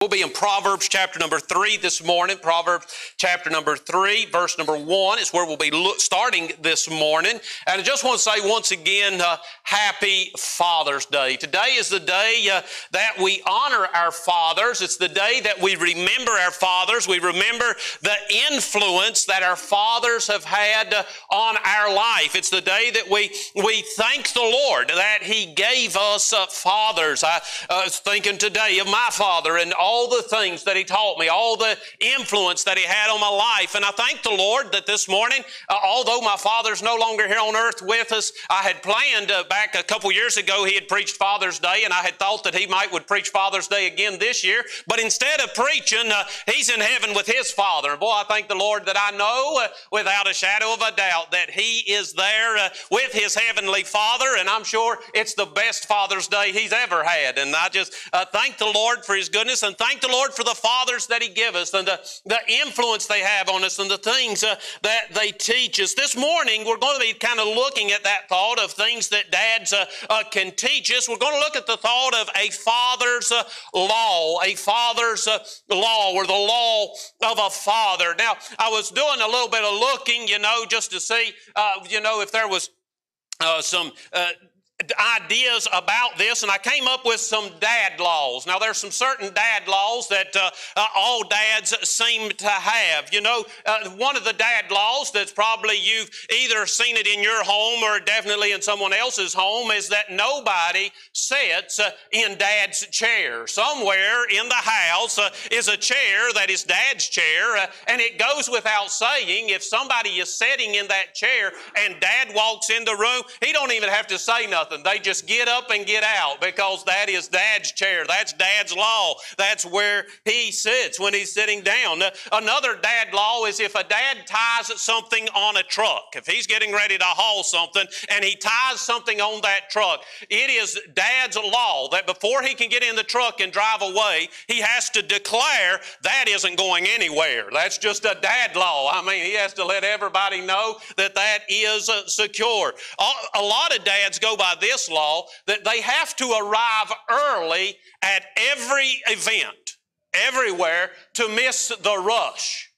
We'll be in Proverbs chapter number three this morning. Proverbs chapter number three, verse number one is where we'll be starting this morning. And I just want to say once again, uh, happy Father's Day. Today is the day uh, that we honor our fathers. It's the day that we remember our fathers. We remember the influence that our fathers have had uh, on our life. It's the day that we, we thank the Lord that He gave us uh, fathers. I was thinking today of my father and all all the things that He taught me, all the influence that He had on my life. And I thank the Lord that this morning, uh, although my Father's no longer here on earth with us, I had planned uh, back a couple years ago, He had preached Father's Day, and I had thought that He might would preach Father's Day again this year. But instead of preaching, uh, He's in heaven with His Father. And boy, I thank the Lord that I know uh, without a shadow of a doubt that He is there uh, with His Heavenly Father, and I'm sure it's the best Father's Day He's ever had. And I just uh, thank the Lord for His goodness and thank the Lord for the fathers that He give us and the, the influence they have on us and the things uh, that they teach us. This morning, we're going to be kind of looking at that thought of things that dads uh, uh, can teach us. We're going to look at the thought of a father's uh, law, a father's uh, law, or the law of a father. Now, I was doing a little bit of looking, you know, just to see, uh, you know, if there was some ideas about this, and I came up with some dad laws. Now, there's some certain dad laws that uh, uh, all dads seem to have. You know, uh, one of the dad laws that's probably you've either seen it in your home or definitely in someone else's home is that nobody sits uh, in dad's chair. Somewhere in the house uh, is a chair that is dad's chair, uh, and it goes without saying if somebody is sitting in that chair and dad walks in the room, he don't even have to say nothing nothing. They just get up and get out because that is dad's chair. That's dad's law. That's where he sits when he's sitting down. Another dad law is if a dad ties something on a truck, if he's getting ready to haul something and he ties something on that truck, it is dad's law that before he can get in the truck and drive away, he has to declare that isn't going anywhere. That's just a dad law. I mean, he has to let everybody know that that is uh, secure. A lot of dads go by this law that they have to arrive early at every event, everywhere, to miss the rush.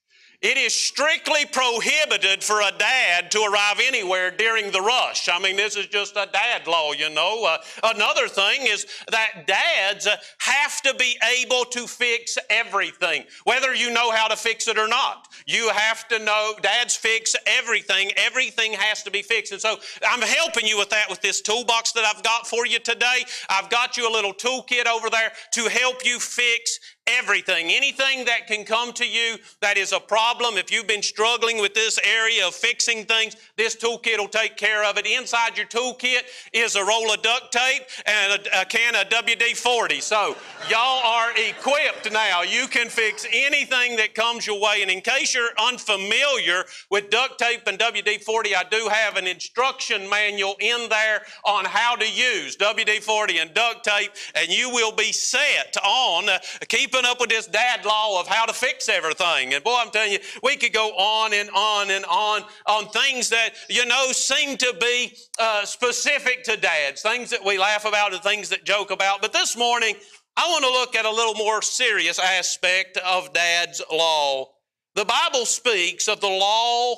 It is strictly prohibited for a dad to arrive anywhere during the rush. I mean, this is just a dad law, you know. Uh, another thing is that dads have to be able to fix everything, whether you know how to fix it or not. You have to know, dads fix everything. Everything has to be fixed. And so I'm helping you with that with this toolbox that I've got for you today. I've got you a little toolkit over there to help you fix everything. Anything that can come to you that is a problem, if you've been struggling with this area of fixing things, this toolkit will take care of it. Inside your toolkit is a roll of duct tape and a, a can of WD 40. So, y'all are equipped now. You can fix anything that comes your way. And in case you're unfamiliar with duct tape and WD 40, I do have an instruction manual in there on how to use WD 40 and duct tape, and you will be set on uh, keeping up with this dad law of how to fix everything. And boy, I'm telling you, we could go on and on and on on things that, you know, seem to be uh, specific to dads, things that we laugh about and things that joke about. But this morning, I want to look at a little more serious aspect of dad's law. The Bible speaks of the law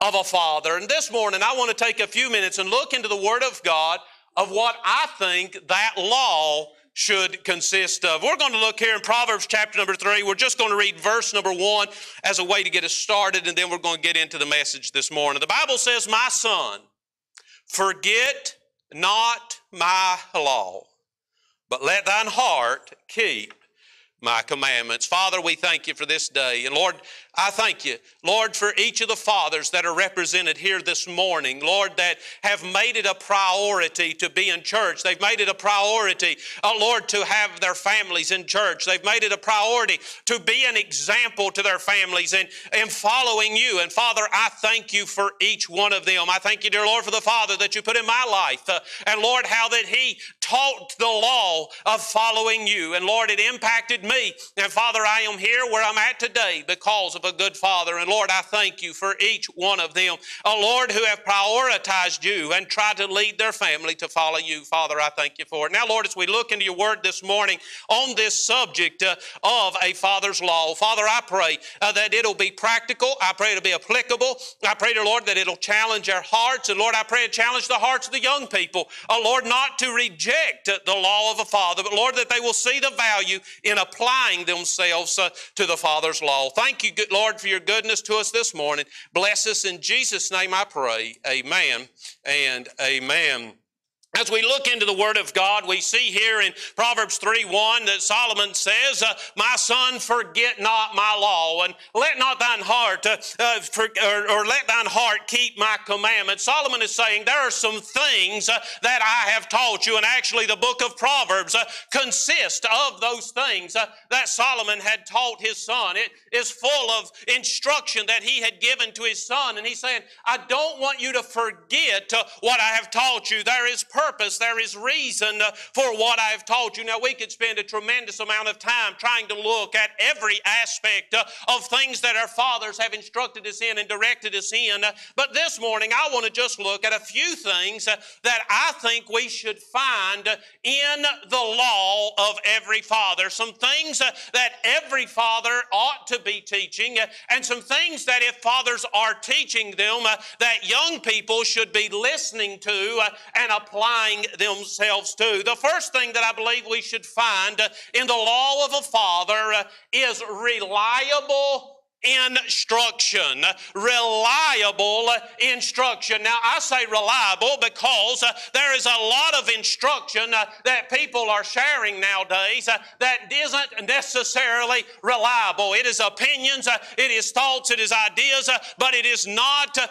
of a father. And this morning, I want to take a few minutes and look into the Word of God of what I think that law should consist of. We're going to look here in Proverbs chapter number three. We're just going to read verse number one as a way to get us started, and then we're going to get into the message this morning. The Bible says, My son, forget not my law, but let thine heart keep my commandments. Father, we thank you for this day. And Lord, I thank you, Lord, for each of the fathers that are represented here this morning, Lord, that have made it a priority to be in church. They've made it a priority, uh, Lord, to have their families in church. They've made it a priority to be an example to their families and in following you. And Father, I thank you for each one of them. I thank you, dear Lord, for the Father that you put in my life. Uh, and Lord, how that He taught the law of following you. And Lord, it impacted me. And Father, I am here where I'm at today because of a good Father. And Lord, I thank you for each one of them. Oh Lord, who have prioritized you and tried to lead their family to follow you. Father, I thank you for it. Now, Lord, as we look into your word this morning on this subject uh, of a father's law, Father, I pray uh, that it'll be practical. I pray it'll be applicable. I pray, to Lord, that it'll challenge our hearts. And Lord, I pray it challenge the hearts of the young people. Oh Lord, not to reject the law of a father, but Lord, that they will see the value in applying themselves uh, to the Father's law. Thank you, Lord, for your goodness to us this morning. Bless us in Jesus' name, I pray. Amen and amen. As we look into the Word of God, we see here in Proverbs 3 1 that Solomon says, uh, My son, forget not my law, and let not thine heart, uh, uh, for, or, or, let thine heart keep my commandments. Solomon is saying there are some things uh, that I have taught you, and actually the book of Proverbs uh, consists of those things uh, that Solomon had taught his son. It is full of instruction that he had given to his son, and he's saying, I don't want you to forget what I have taught you. There is there is reason for what I've taught you. Now, we could spend a tremendous amount of time trying to look at every aspect of things that our fathers have instructed us in and directed us in. But this morning, I want to just look at a few things that I think we should find in the law of every father. Some things that every father ought to be teaching, and some things that if fathers are teaching them, that young people should be listening to and applying themselves to. The first thing that I believe we should find in the law of a father uh, is reliable instruction. Reliable instruction. Now, I say reliable because uh, there is a lot of instruction uh, that people are sharing nowadays uh, that isn't necessarily reliable. It is opinions, uh, it is thoughts, it is ideas, uh, but it is not uh,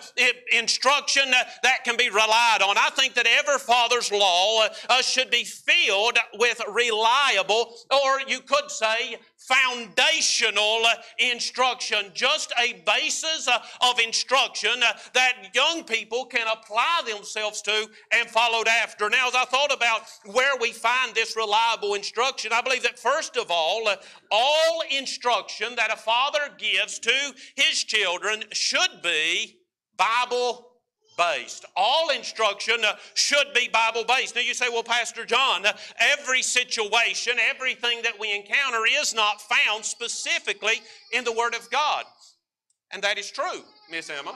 instruction that can be relied on. I think that every father's law should be filled with reliable, or you could say, foundational instruction, just a basis uh, of instruction uh, that young people can apply themselves to and followed after. Now, as I thought about where we find this reliable instruction, I believe that first of all, uh, all instruction that a father gives to his children should be Bible based. All instruction uh, should be Bible based. Now you say, well, Pastor John, uh, every situation, everything that we encounter is not found specifically in the Word of God. And that is true, Miss Emma.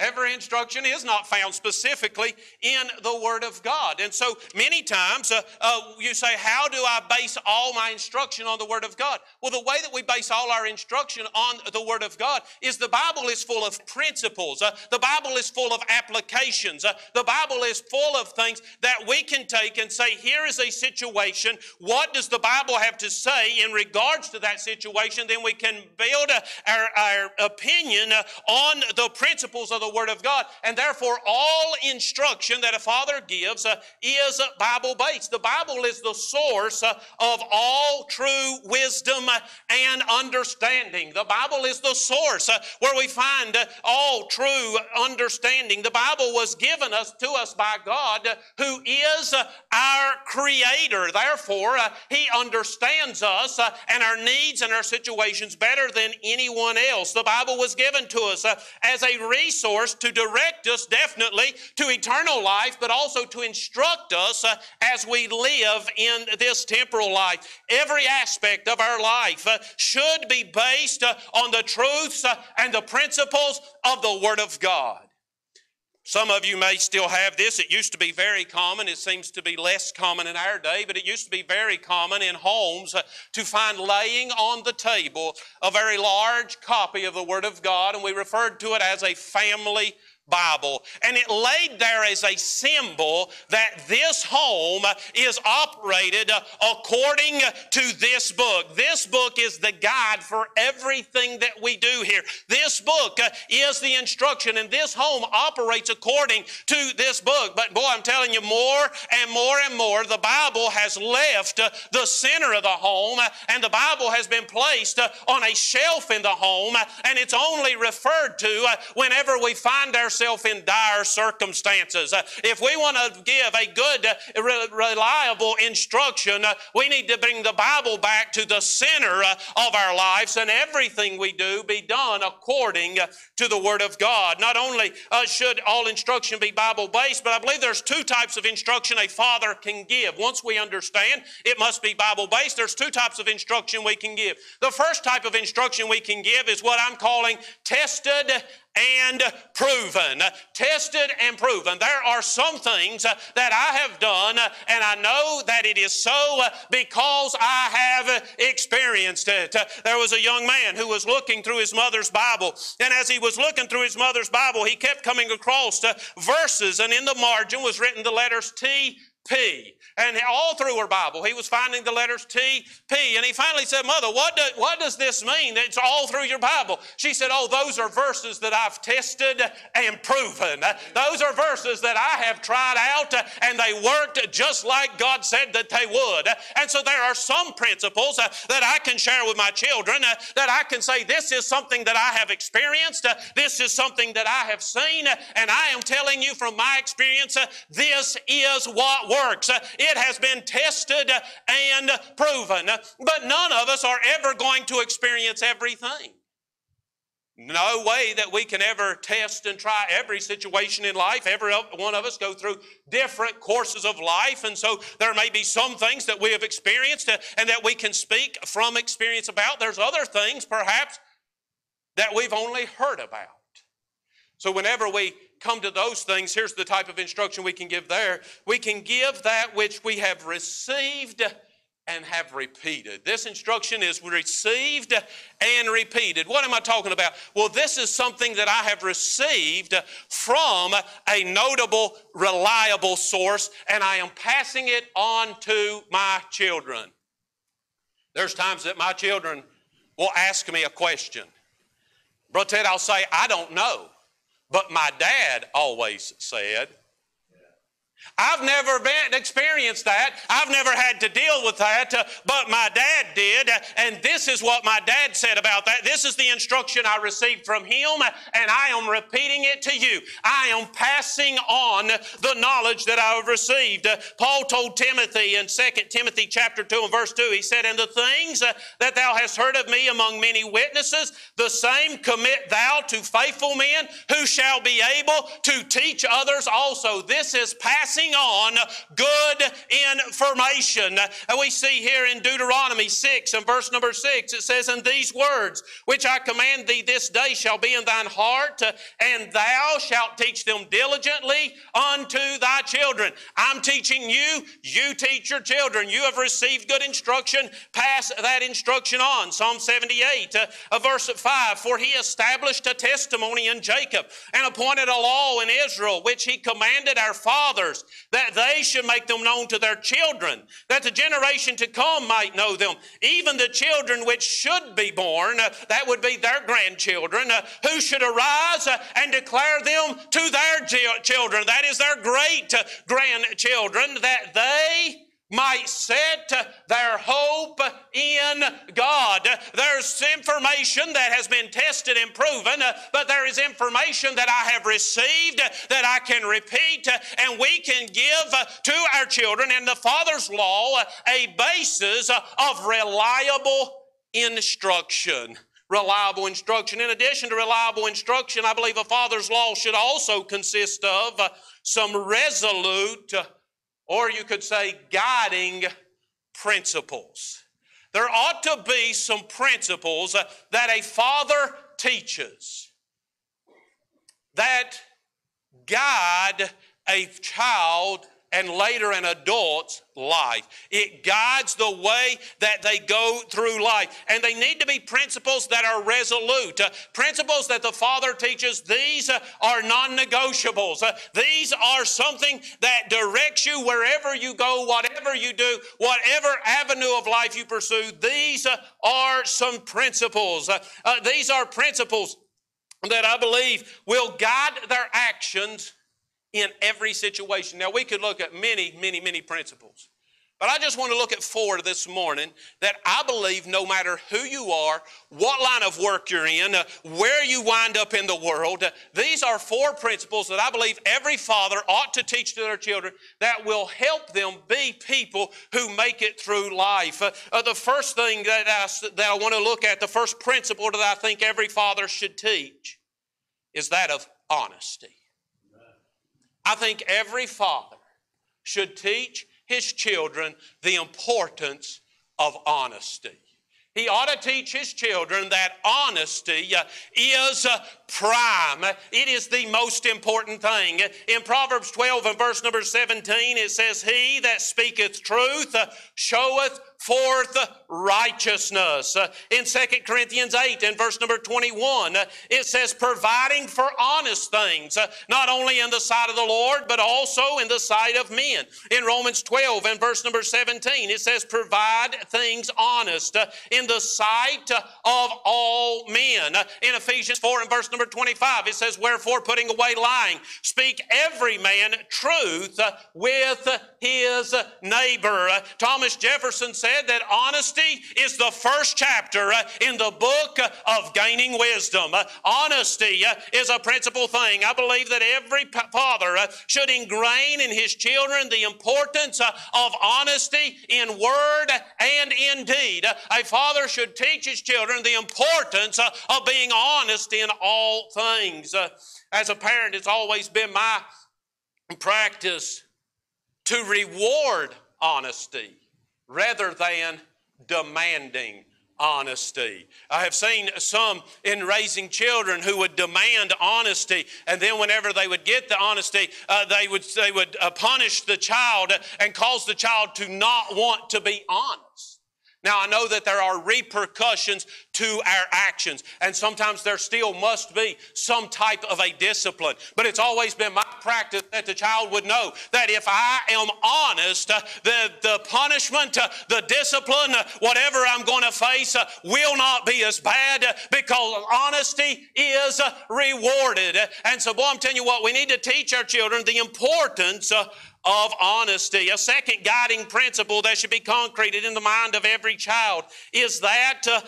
Every instruction is not found specifically in the Word of God. And so many times uh, uh, you say, How do I base all my instruction on the Word of God? Well, the way that we base all our instruction on the Word of God is the Bible is full of principles, uh, the Bible is full of applications, uh, the Bible is full of things that we can take and say, Here is a situation. What does the Bible have to say in regards to that situation? Then we can build uh, our, our opinion uh, on the principles of the Word of God. And therefore, all instruction that a father gives uh, is uh, Bible based. The Bible is the source uh, of all true wisdom uh, and understanding. The Bible is the source uh, where we find uh, all true understanding. The Bible was given us to us by God, who is our Creator. Therefore, He understands us and our needs and our situations better than anyone else. The Bible was given to us as a resource course, to direct us definitely to eternal life, but also to instruct us uh, as we live in this temporal life. Every aspect of our life uh, should be based uh, on the truths uh, and the principles of the Word of God. Some of you may still have this. It used to be very common. It seems to be less common in our day, but it used to be very common in homes uh, to find laying on the table a very large copy of the Word of God, and we referred to it as a family Bible. And it laid there as a symbol that this home is operated according to this book. This book is the guide for everything that we do here. This book is the instruction, and this home operates according to this book. But boy, I'm telling you, more and more and more, the Bible has left the center of the home, and the Bible has been placed on a shelf in the home, and it's only referred to whenever we find ourselves ourselves in dire circumstances. Uh, if we want to give a good, uh, reliable instruction, uh, we need to bring the Bible back to the center of our lives and everything we do be done according to the Word of God. Not only should all instruction be Bible based, but I believe there's two types of instruction a father can give. Once we understand it must be Bible based, there's two types of instruction we can give. The first type of instruction we can give is what I'm calling tested and proven. Tested and proven. There are some things that I have done, and I know that it is so because I have experienced it. There was a young man who was looking through his mother's Bible, and as he was looking through his mother's Bible, he kept coming across verses, and in the margin was written the letters T P. And all through her Bible, he was finding the letters T, P. And he finally said, Mother, what, do, what does this mean? It's all through your Bible. She said, Oh, those are verses that I've tested and proven. Those are verses that I have tried out and they worked just like God said that they would. And so there are some principles uh, that I can share with my children uh, that I can say, This is something that I have experienced. Uh, this is something that I have seen. And I am telling you from my experience, this is what works. Uh, it has been tested uh, and proven. But none of us are ever going to experience everything. No way that we can ever test and try every situation in life. Every one of us go through different courses of life. And so there may be some things that we have experienced uh, and that we can speak from experience about. There's other things, perhaps, that we've only heard about. So whenever we come to those things, here's the type of instruction we can give there. We can give that which we have received and have repeated. This instruction is received and repeated. What am I talking about? Well, this is something that I have received from a notable, reliable source, and I am passing it on to my children. There's times that my children will ask me a question. Brother Ted, I'll say, I don't know. But my dad always said, I've never been experienced that. I've never had to deal with that, uh, but my dad did. And this is what my dad said about that. This is the instruction I received from him, and I am repeating it to you. I am passing on the knowledge that I have received. Uh, Paul told Timothy in 2 Timothy chapter 2 and verse 2, he said, And the things uh, that thou hast heard of me among many witnesses, the same commit thou to faithful men who shall be able to teach others also. This is passing passing on good information. And we see here in Deuteronomy 6 and verse number 6, it says, And these words which I command thee this day shall be in thine heart, and thou shalt teach them diligently unto thy children. I'm teaching you, you teach your children. You have received good instruction, pass that instruction on. Psalm 78, uh, verse 5 For he established a testimony in Jacob and appointed a law in Israel, which he commanded our fathers that they should make them known to their children, that the generation to come might know them, even the children which should be born, uh, that would be their grandchildren, uh, who should arise uh, and declare them to their children, that is their great grandchildren, that they might set their hope in God. There's information that has been tested and proven, but there is information that I have received that I can repeat, and we can give to our children in the Father's law a basis of reliable instruction reliable instruction. In addition to reliable instruction, I believe a father's law should also consist of some resolute or you could say guiding principles. There ought to be some principles that a father teaches that guide a child and later an adult's life. It guides the way that they go through life. And they need to be principles that are resolute. Uh, principles that the Father teaches, these uh, are non negotiables. Uh, these are something that directs you wherever you go, whatever you do, whatever avenue of life you pursue. These uh, are some principles. Uh, uh, these are principles that I believe will guide their actions in every situation. Now, we could look at many, many, many principles. But I just want to look at four this morning that I believe no matter who you are, what line of work you're in, uh, where you wind up in the world, uh, these are four principles that I believe every father ought to teach to their children that will help them be people who make it through life. Uh, uh the first thing that I, that I want to look at, the first principle that I think every father should teach, is that of honesty. I think every father should teach his children the importance of honesty. He ought to teach his children that honesty uh, is uh, prime. It is the most important thing. In Proverbs 12 and verse number 17, it says, He that speaketh truth uh, showeth forth righteousness. In 2 Corinthians 8 and verse number 21, it says, providing for honest things, not only in the sight of the Lord, but also in the sight of men. In Romans 12 and verse number 17, it says, provide things honest in the sight of all men. In Ephesians 4 and verse number 25, it says, wherefore putting away lying, speak every man truth with his neighbor. Thomas Jefferson said, said that honesty is the first chapter uh, in the book of gaining wisdom. Uh, honesty uh, is a principal thing. I believe that every father should ingrain in his children the importance of honesty in word and in deed. A father should teach his children the importance of being honest in all things. As a parent, it's always been my practice to reward honesty rather than demanding honesty. I have seen some in raising children who would demand honesty, and then whenever they would get the honesty, uh, they would they would uh, punish the child and cause the child to not want to be honest. Now, I know that there are repercussions to our actions, and sometimes there still must be some type of a discipline. But it's always been my practice that the child would know that if I am honest, uh, the, the punishment, uh, the discipline, uh, whatever I'm going to face uh, will not be as bad uh, because honesty is uh, rewarded. And so, boy, I'm telling you what, we need to teach our children the importance of honesty. A second guiding principle that should be concreted in the mind of every child is that uh,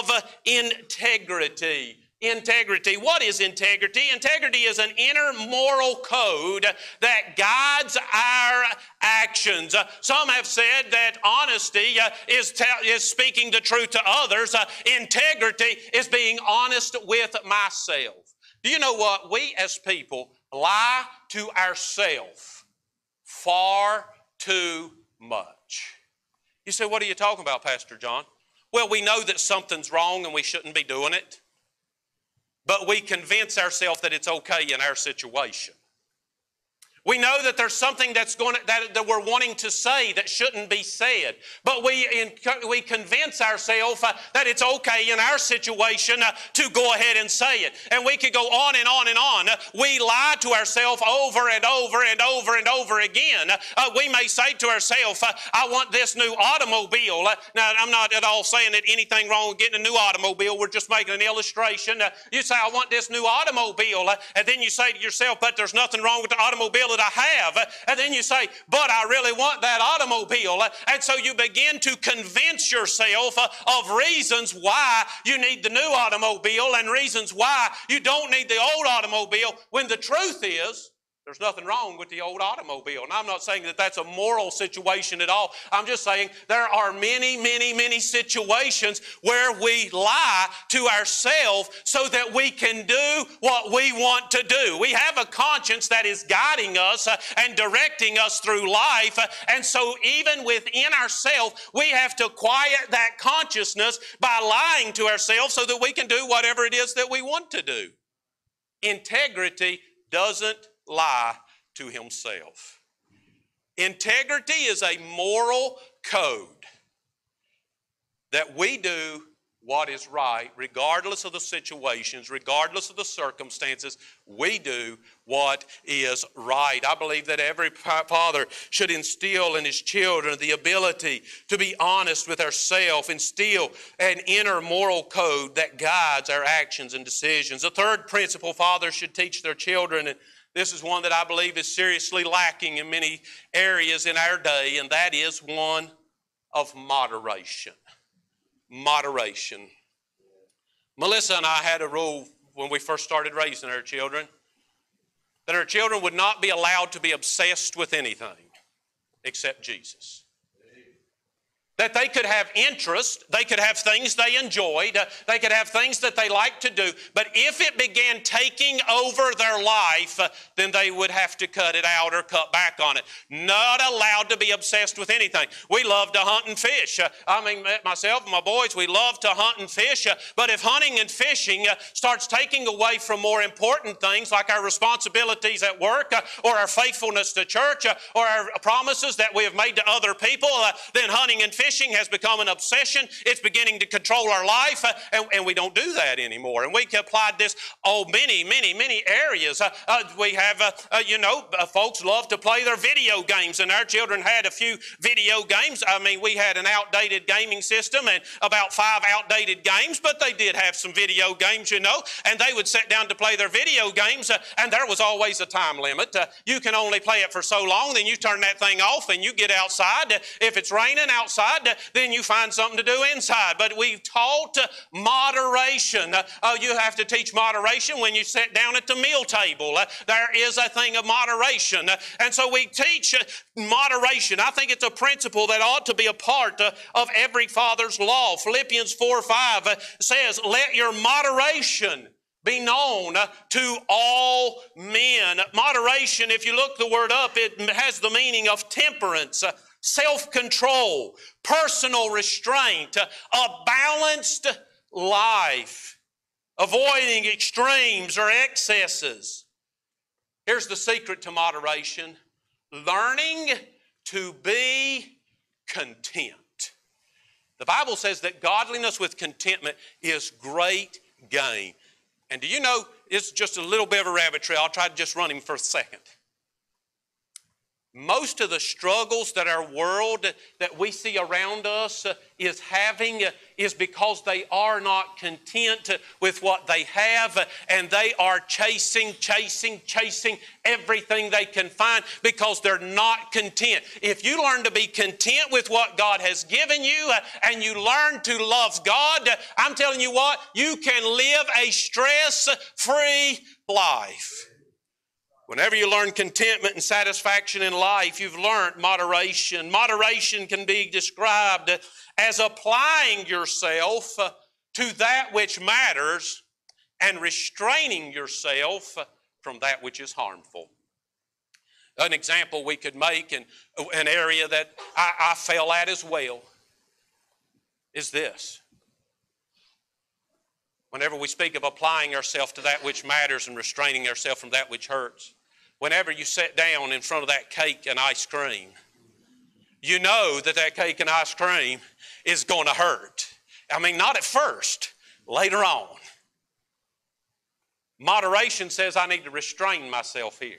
of integrity. Integrity. What is integrity? Integrity is an inner moral code that guides our actions. Uh, some have said that honesty uh, is, te- is speaking the truth to others, integrity is being honest with myself. Do you know what? We as people lie to ourselves far too much. You say, What are you talking about, Pastor John? Well, we know that something's wrong and we shouldn't be doing it, but we convince ourselves that it's okay in our situation. We know that there's something that's going to, that, that we're wanting to say that shouldn't be said, but we, in, we convince ourselves uh, that it's okay in our situation uh, to go ahead and say it. And we could go on and on and on. We lie to ourselves over and over and over and over again. Uh, we may say to ourselves, uh, I want this new automobile. Uh, now, I'm not at all saying that anything wrong with getting a new automobile. We're just making an illustration. you say, I want this new automobile. and then you say to yourself, but there's nothing wrong with the automobile I have. And then you say, but I really want that automobile. And so you begin to convince yourself uh, of reasons why you need the new automobile and reasons why you don't need the old automobile when the truth is, there's nothing wrong with the old automobile. And I'm not saying that that's a moral situation at all. I'm just saying there are many, many, many situations where we lie to ourselves so that we can do what we want to do. We have a conscience that is guiding us uh, and directing us through life. And so, even within ourselves, we have to quiet that consciousness by lying to ourselves so that we can do whatever it is that we want to do. Integrity doesn't lie to himself. Integrity is a moral code that we do what is right, regardless of the situations, regardless of the circumstances, we do what is right. I believe that every father should instill in his children the ability to be honest with ourselves, instill an inner moral code that guides our actions and decisions. The third principle fathers should teach their children, and this is one that I believe is seriously lacking in many areas in our day, and that is one of moderation. Moderation. Melissa and I had a rule when we first started raising our children that our children would not be allowed to be obsessed with anything except Jesus that they could have interest, they could have things they enjoyed, uh, they could have things that they liked to do, but if it began taking over their life, uh, then they would have to cut it out or cut back on it. Not allowed to be obsessed with anything. We love to hunt and fish. Uh, I mean, myself and my boys, we love to hunt and fish, but if hunting and fishing starts taking away from more important things like our responsibilities at work or our faithfulness to church or our promises that we have made to other people, then hunting and fishing fishing has become an obsession. It's beginning to control our life, uh, and, and, we don't do that anymore. And we applied this oh many, many, many areas. Uh, uh, we have, uh, uh, you know, uh, folks love to play their video games, and our children had a few video games. I mean, we had an outdated gaming system and about five outdated games, but they did have some video games, you know, and they would sit down to play their video games, and there was always a time limit. you can only play it for so long, then you turn that thing off and you get outside. If it's raining outside, outside, then you find something to do inside. But we've taught moderation. Uh, you have to teach moderation when you sit down at the meal table. Uh, there is a thing of moderation. Uh, and so we teach uh, moderation. I think it's a principle that ought to be a part uh, of every father's law. Philippians 4 5 uh, says, Let your moderation be known to all men. Moderation, if you look the word up, it has the meaning of temperance, self control, personal restraint, a balanced life, avoiding extremes or excesses. Here's the secret to moderation learning to be content. The Bible says that godliness with contentment is great gain. And do you know, it's just a little bit of a rabbit trail. I'll try to just run him for a second most of the struggles that our world that we see around us uh, is having uh, is because they are not content with what they have uh, and they are chasing chasing chasing everything they can find because they're not content. If you learn to be content with what god has given you and you learn to love god i'm telling you what you can live a stress free life Whenever you learn contentment and satisfaction in life, you've learned moderation. Moderation can be described as applying yourself uh, to that which matters and restraining yourself from that which is harmful. An example we could make, and an area that I, I fell at as well, is this. Whenever we speak of applying ourselves to that which matters and restraining ourselves from that which hurts, whenever you sit down in front of that cake and ice cream, you know that that cake and ice cream is going to hurt. I mean, not at first, later on. Moderation says I need to restrain myself here.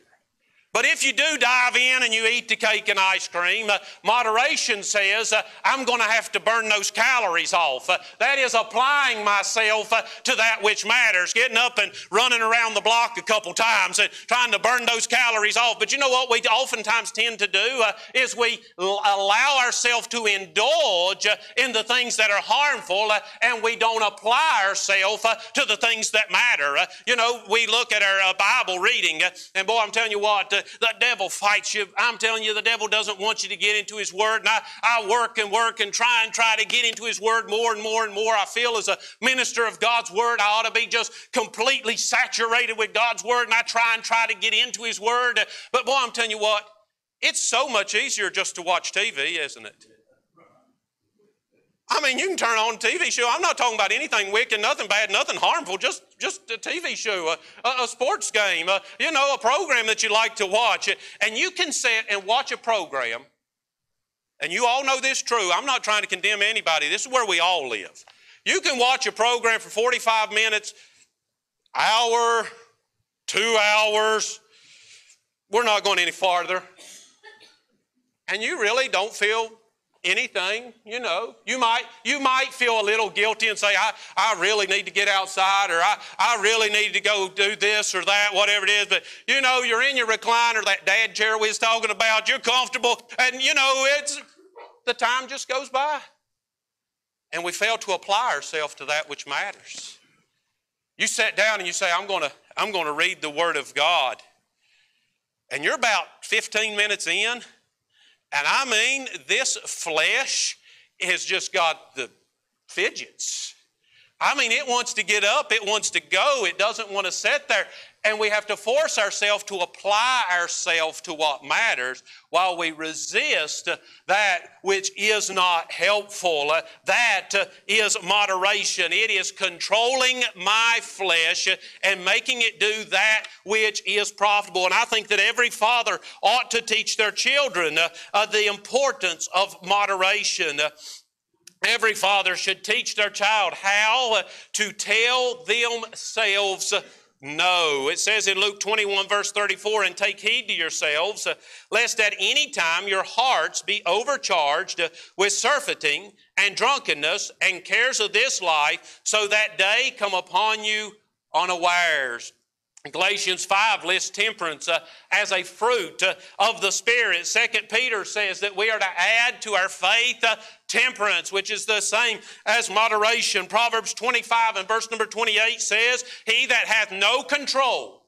But if you do dive in and you eat the cake and ice cream, uh, moderation says uh, I'm going to have to burn those calories off. Uh, that is applying myself uh, to that which matters, getting up and running around the block a couple times and trying to burn those calories off. But you know what we oftentimes tend to do uh, is we l- allow ourselves to indulge uh, in the things that are harmful and we don't apply ourselves to the things that matter. you know, we look at our Bible reading, and boy, I'm telling you what, the devil fights you. I'm telling you, the devil doesn't want you to get into his word. And I, I work and work and try and try to get into his word more and more and more. I feel as a minister of God's word, I ought to be just completely saturated with God's word. And I try and try to get into his word. But boy, I'm telling you what, it's so much easier just to watch TV, isn't it? I mean, you can turn on a TV show. I'm not talking about anything wicked, nothing bad, nothing harmful, just, just a TV show, a, a sports game, a, you know, a program that you like to watch. And you can sit and watch a program, and you all know this true. I'm not trying to condemn anybody. This is where we all live. You can watch a program for 45 minutes, hour, two hours. We're not going any farther. And you really don't feel anything, you know. You might, you might feel a little guilty and say, I, I really need to get outside or I, I really need to go do this or that, whatever it is. But, you know, you're in your recliner, that dad chair we was talking about, you're comfortable, and, you know, it's, the time just goes by. And we fail to apply ourselves to that which matters. You sit down and you say, I'm going to, I'm going to read the Word of God. And you're about 15 minutes in, and I mean, this flesh has just got the fidgets. I mean, it wants to get up, it wants to go, it doesn't want to sit there. And we have to force ourselves to apply ourselves to what matters while we resist that which is not helpful. That is moderation. It is controlling my flesh and making it do that which is profitable. And I think that every father ought to teach their children uh, the importance of moderation. Every father should teach their child how to tell themselves no. It says in Luke 21, verse 34, and take heed to yourselves, uh, lest at any time your hearts be overcharged uh, with surfeiting and drunkenness and cares of this life, so that day come upon you unawares. Galatians 5 lists temperance uh, as a fruit uh, of the Spirit. Second Peter says that we are to add to our faith uh, temperance, which is the same as moderation. Proverbs 25 and verse number 28 says, He that hath no control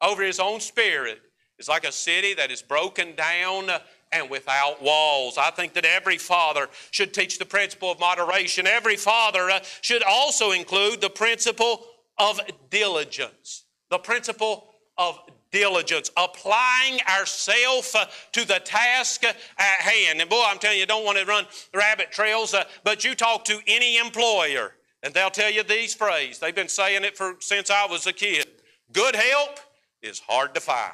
over his own spirit is like a city that is broken down and without walls. I think that every father should teach the principle of moderation. Every father uh, should also include the principle of diligence the principle of diligence, applying ourselves uh, to the task at hand. And boy, I'm telling you, don't want to run rabbit trails, uh, but you talk to any employer, and they'll tell you these phrases. They've been saying it for since I was a kid. Good help is hard to find.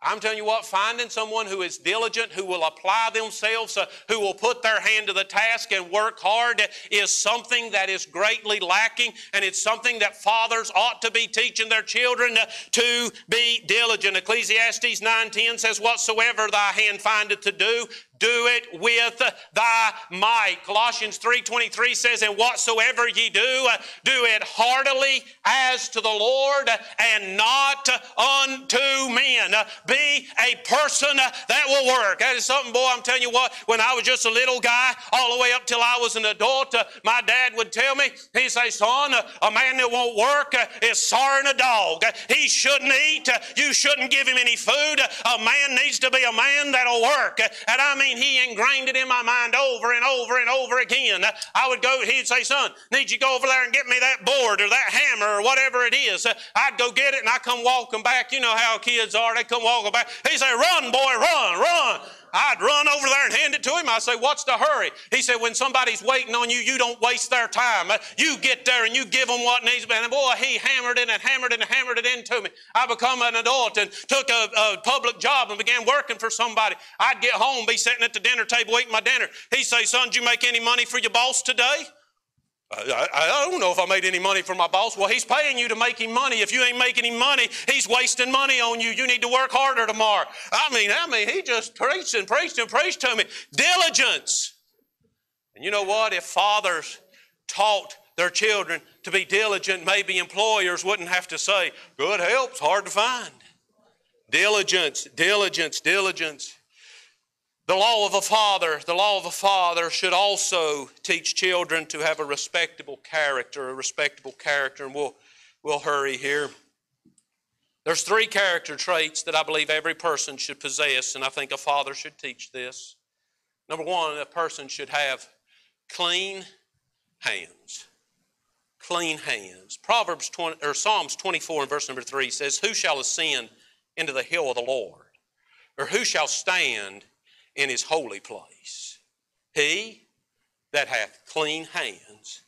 I'm telling you what, finding someone who is diligent, who will apply themselves, uh, who will put their hand to the task and work hard is something that is greatly lacking, and it's something that fathers ought to be teaching their children uh, to be diligent. Ecclesiastes 9:10 says, Whatsoever thy hand findeth to do, do it with thy might. Colossians 3:23 says, "And whatsoever ye do, do it heartily as to the Lord and not unto men." Be a person that will work. That is something, boy, I'm telling you what, when I was just a little guy, all the way up till I was an adult, my dad would tell me, he'd say, son, a man that won't work is sorry a dog. He shouldn't eat. You shouldn't give him any food. A man needs to be a man that'll work. And I mean, mean, he ingrained it in my mind over and over and over again. I would go, he'd say, son, need you go over there and get me that board or that hammer or whatever it is. I'd go get it and I come walking back. You know how kids are. They come walking back. He'd say, run, boy, run, run. I'd run over there and hand it to him. I say, What's the hurry? He said, When somebody's waiting on you, you don't waste their time. You get there and you give them what needs to be. And boy, he hammered it and hammered it and hammered it into me. I become an adult and took a, a public job and began working for somebody. I'd get home, be sitting at the dinner table eating my dinner. He'd say, Son, did you make any money for your boss today? I, I, don't know if I made any money for my boss. Well, he's paying you to make him money. If you ain't making him money, he's wasting money on you. You need to work harder tomorrow. I mean, I mean, he just preached and preached and preached to me. Diligence. And you know what? If fathers taught their children to be diligent, maybe employers wouldn't have to say, good help's hard to find. Diligence, diligence, diligence. The law of a father, the law of a father should also teach children to have a respectable character, a respectable character, and we'll, we'll hurry here. There's three character traits that I believe every person should possess, and I think a father should teach this. Number one, a person should have clean hands. Clean hands. Proverbs 20, or Psalms 24 and verse number 3 says, Who shall ascend into the hill of the Lord? Or who shall stand in his holy place. He that hath clean hands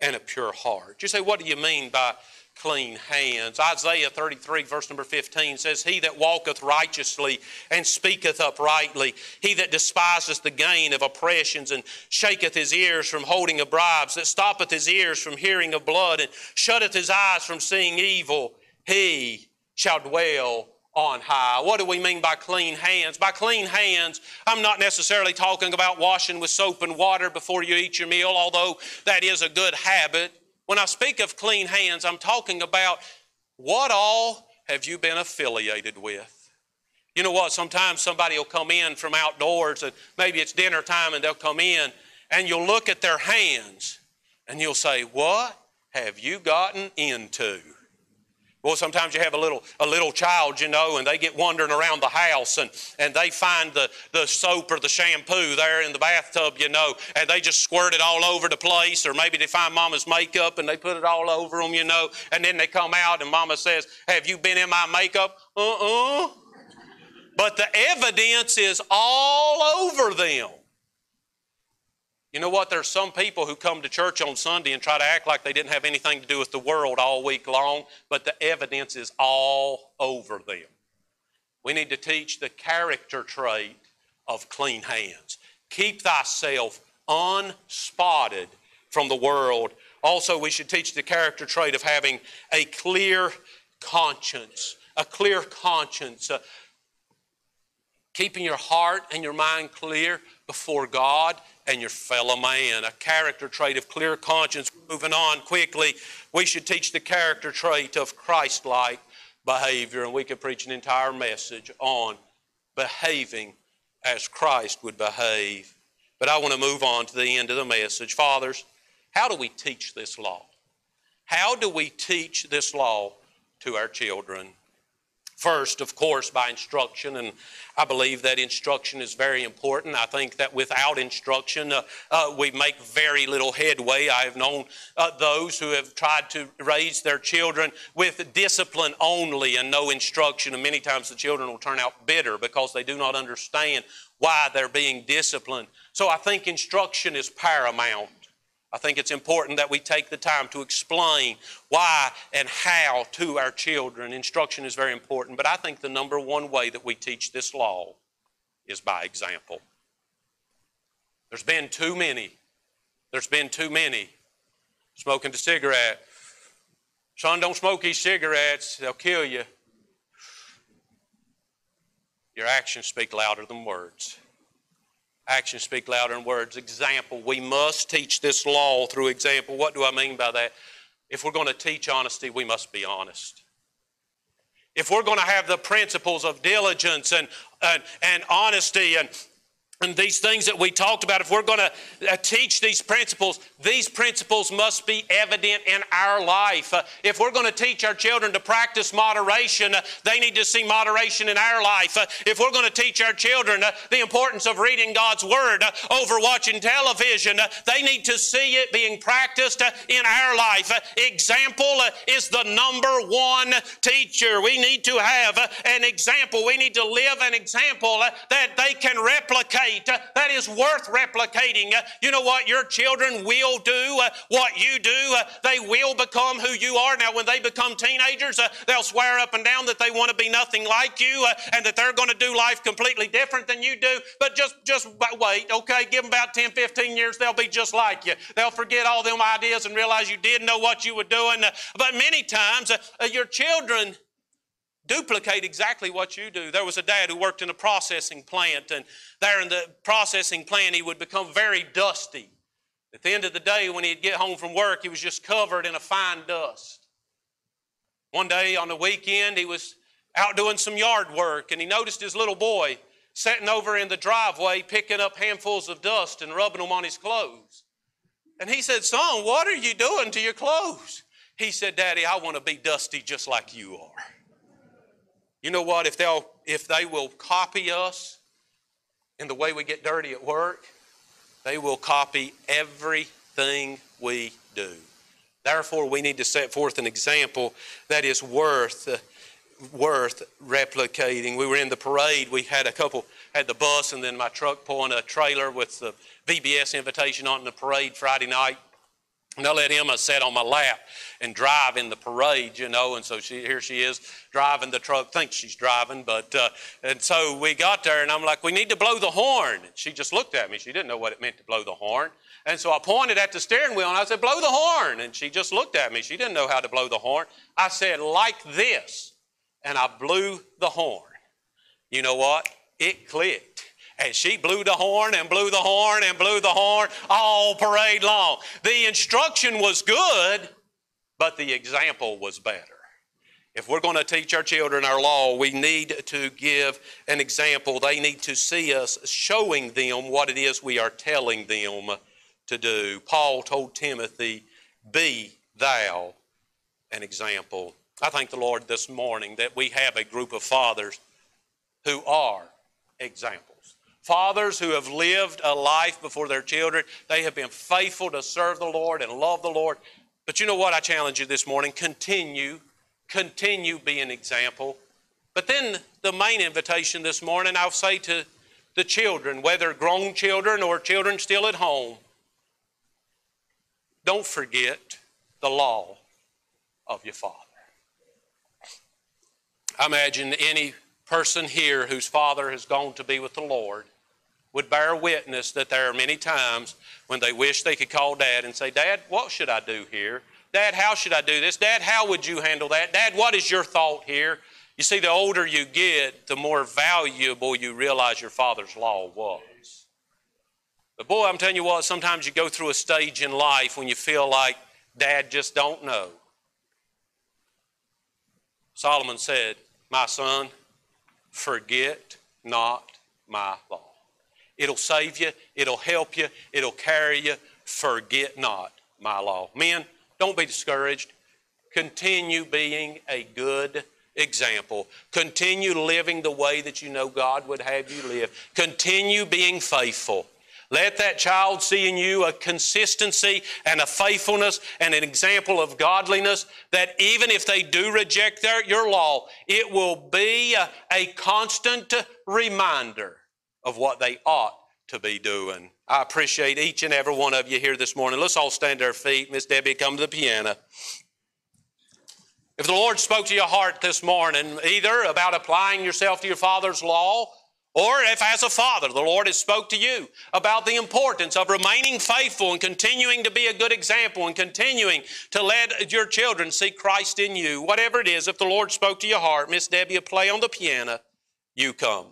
and a pure heart. You say, what do you mean by clean hands? Isaiah 33, verse number 15 says, He that walketh righteously and speaketh uprightly, he that despiseth the gain of oppressions and shaketh his ears from holding of bribes, that stoppeth his ears from hearing of blood and shutteth his eyes from seeing evil, he shall dwell on high. What do we mean by clean hands? By clean hands, I'm not necessarily talking about washing with soap and water before you eat your meal, although that is a good habit. When I speak of clean hands, I'm talking about what all have you been affiliated with? You know what? Sometimes somebody will come in from outdoors and maybe it's dinner time and they'll come in and you'll look at their hands and you'll say, What have you gotten into? Well, sometimes you have a little, a little child, you know, and they get wandering around the house and, and they find the, the soap or the shampoo there in the bathtub, you know, and they just squirt it all over the place. Or maybe they find mama's makeup and they put it all over them, you know, and then they come out and mama says, Have you been in my makeup? Uh uh But the evidence is all over them. You know what? There's some people who come to church on Sunday and try to act like they didn't have anything to do with the world all week long, but the evidence is all over them. We need to teach the character trait of clean hands. Keep thyself unspotted from the world. Also, we should teach the character trait of having a clear conscience. A clear conscience. Uh, keeping your heart and your mind clear before God and your fellow man. A character trait of clear conscience. Moving on quickly, we should teach the character trait of Christ like behavior, and we could preach an entire message on behaving as Christ would behave. But I want to move on to the end of the message. Fathers, how do we teach this law? How do we teach this law to our children? First, of course, by instruction, and I believe that instruction is very important. I think that without instruction, uh, uh, we make very little headway. I have known uh, those who have tried to raise their children with discipline only and no instruction, and many times the children will turn out bitter because they do not understand why they're being disciplined. So I think instruction is paramount. I think it's important that we take the time to explain why and how to our children. Instruction is very important, but I think the number one way that we teach this law is by example. There's been too many. There's been too many smoking the cigarette. Son, don't smoke these cigarettes, they'll kill you. Your actions speak louder than words. Actions speak louder than words. Example. We must teach this law through example. What do I mean by that? If we're going to teach honesty, we must be honest. If we're going to have the principles of diligence and, and, and honesty and and these things that we talked about, if we're going to uh, teach these principles, these principles must be evident in our life. Uh, if we're going to teach our children to practice moderation, uh, they need to see moderation in our life. Uh, if we're going to teach our children uh, the importance of reading God's Word uh, over watching television, they need to see it being practiced in our life. example is the number one teacher. We need to have an example. We need to live an example that they can replicate uh, that is worth replicating. Uh, you know what? Your children will do uh, what you do. They will become who you are. Now, when they become teenagers, they'll swear up and down that they want to be nothing like you and that they're going to do life completely different than you do. But just, just wait, okay? Give them about 10, 15 years, they'll be just like you. They'll forget all them ideas and realize you did know what you were doing. But many times, your children duplicate exactly what you do. There was a dad who worked in a processing plant, and there in the processing plant, he would become very dusty. At the end of the day, when he'd get home from work, he was just covered in a fine dust. One day on the weekend, he was out doing some yard work, and he noticed his little boy sitting over in the driveway picking up handfuls of dust and rubbing them on his clothes. And he said, Son, what are you doing to your clothes? He said, Daddy, I want to be dusty just like you are. You know what? If they'll if they will copy us in the way we get dirty at work, they will copy everything we do. Therefore, we need to set forth an example that is worth uh, worth replicating. We were in the parade. We had a couple had the bus and then my truck pulling a trailer with the VBS invitation on the parade Friday night. And I let Emma sit on my lap and drive in the parade, you know. And so she, here she is driving the truck, thinks she's driving. But, uh, and so we got there and I'm like, we need to blow the horn. And she just looked at me. She didn't know what it meant to blow the horn. And so I pointed at the steering wheel and I said, blow the horn. And she just looked at me. She didn't know how to blow the horn. I said, like this. and I blew the horn. You know what? It clicked. And she blew the horn and blew the horn and blew the horn all parade long. The instruction was good, but the example was better. If we're going to teach our children our law, we need to give an example. They need to see us showing them what it is we are telling them to do. Paul told Timothy, Be thou an example. I thank the Lord this morning that we have a group of fathers who are examples. Fathers who have lived a life before their children. They have been faithful to serve the Lord and love the Lord. But you know what? I challenge you this morning continue continue be an example. But then the main invitation this morning, I'll say to the children, whether grown children or children still at home, don't forget the law of your Father. I imagine any person here whose father has gone to be with the Lord would bear witness that there are many times when they wish they could call dad and say, Dad, what should I do here? Dad, how should I do this? Dad, how would you handle that? Dad, what is your thought here? You see, the older you get, the more valuable you realize your father's law was. But boy, I'm telling you what, sometimes you go through a stage in life when you feel like dad just don't know. Solomon said, My son, forget not my law. It'll save you, it'll help you, it'll carry you. Forget not my law. Men, don't be discouraged. Continue being a good example. Continue living the way that you know God would have you live. Continue being faithful. Let that child see in you a consistency and a faithfulness and an example of godliness that even if they do reject their, your law, it will be a, a constant reminder of what they ought to be doing. I appreciate each and every one of you here this morning. Let's all stand to our feet. Miss Debbie, come to the piano. If the Lord spoke to your heart this morning, either about applying yourself to your Father's law, or if as a father the Lord has spoke to you about the importance of remaining faithful and continuing to be a good example and continuing to let your children see Christ in you, whatever it is, if the Lord spoke to your heart, Miss Debbie, play on the piano, you come.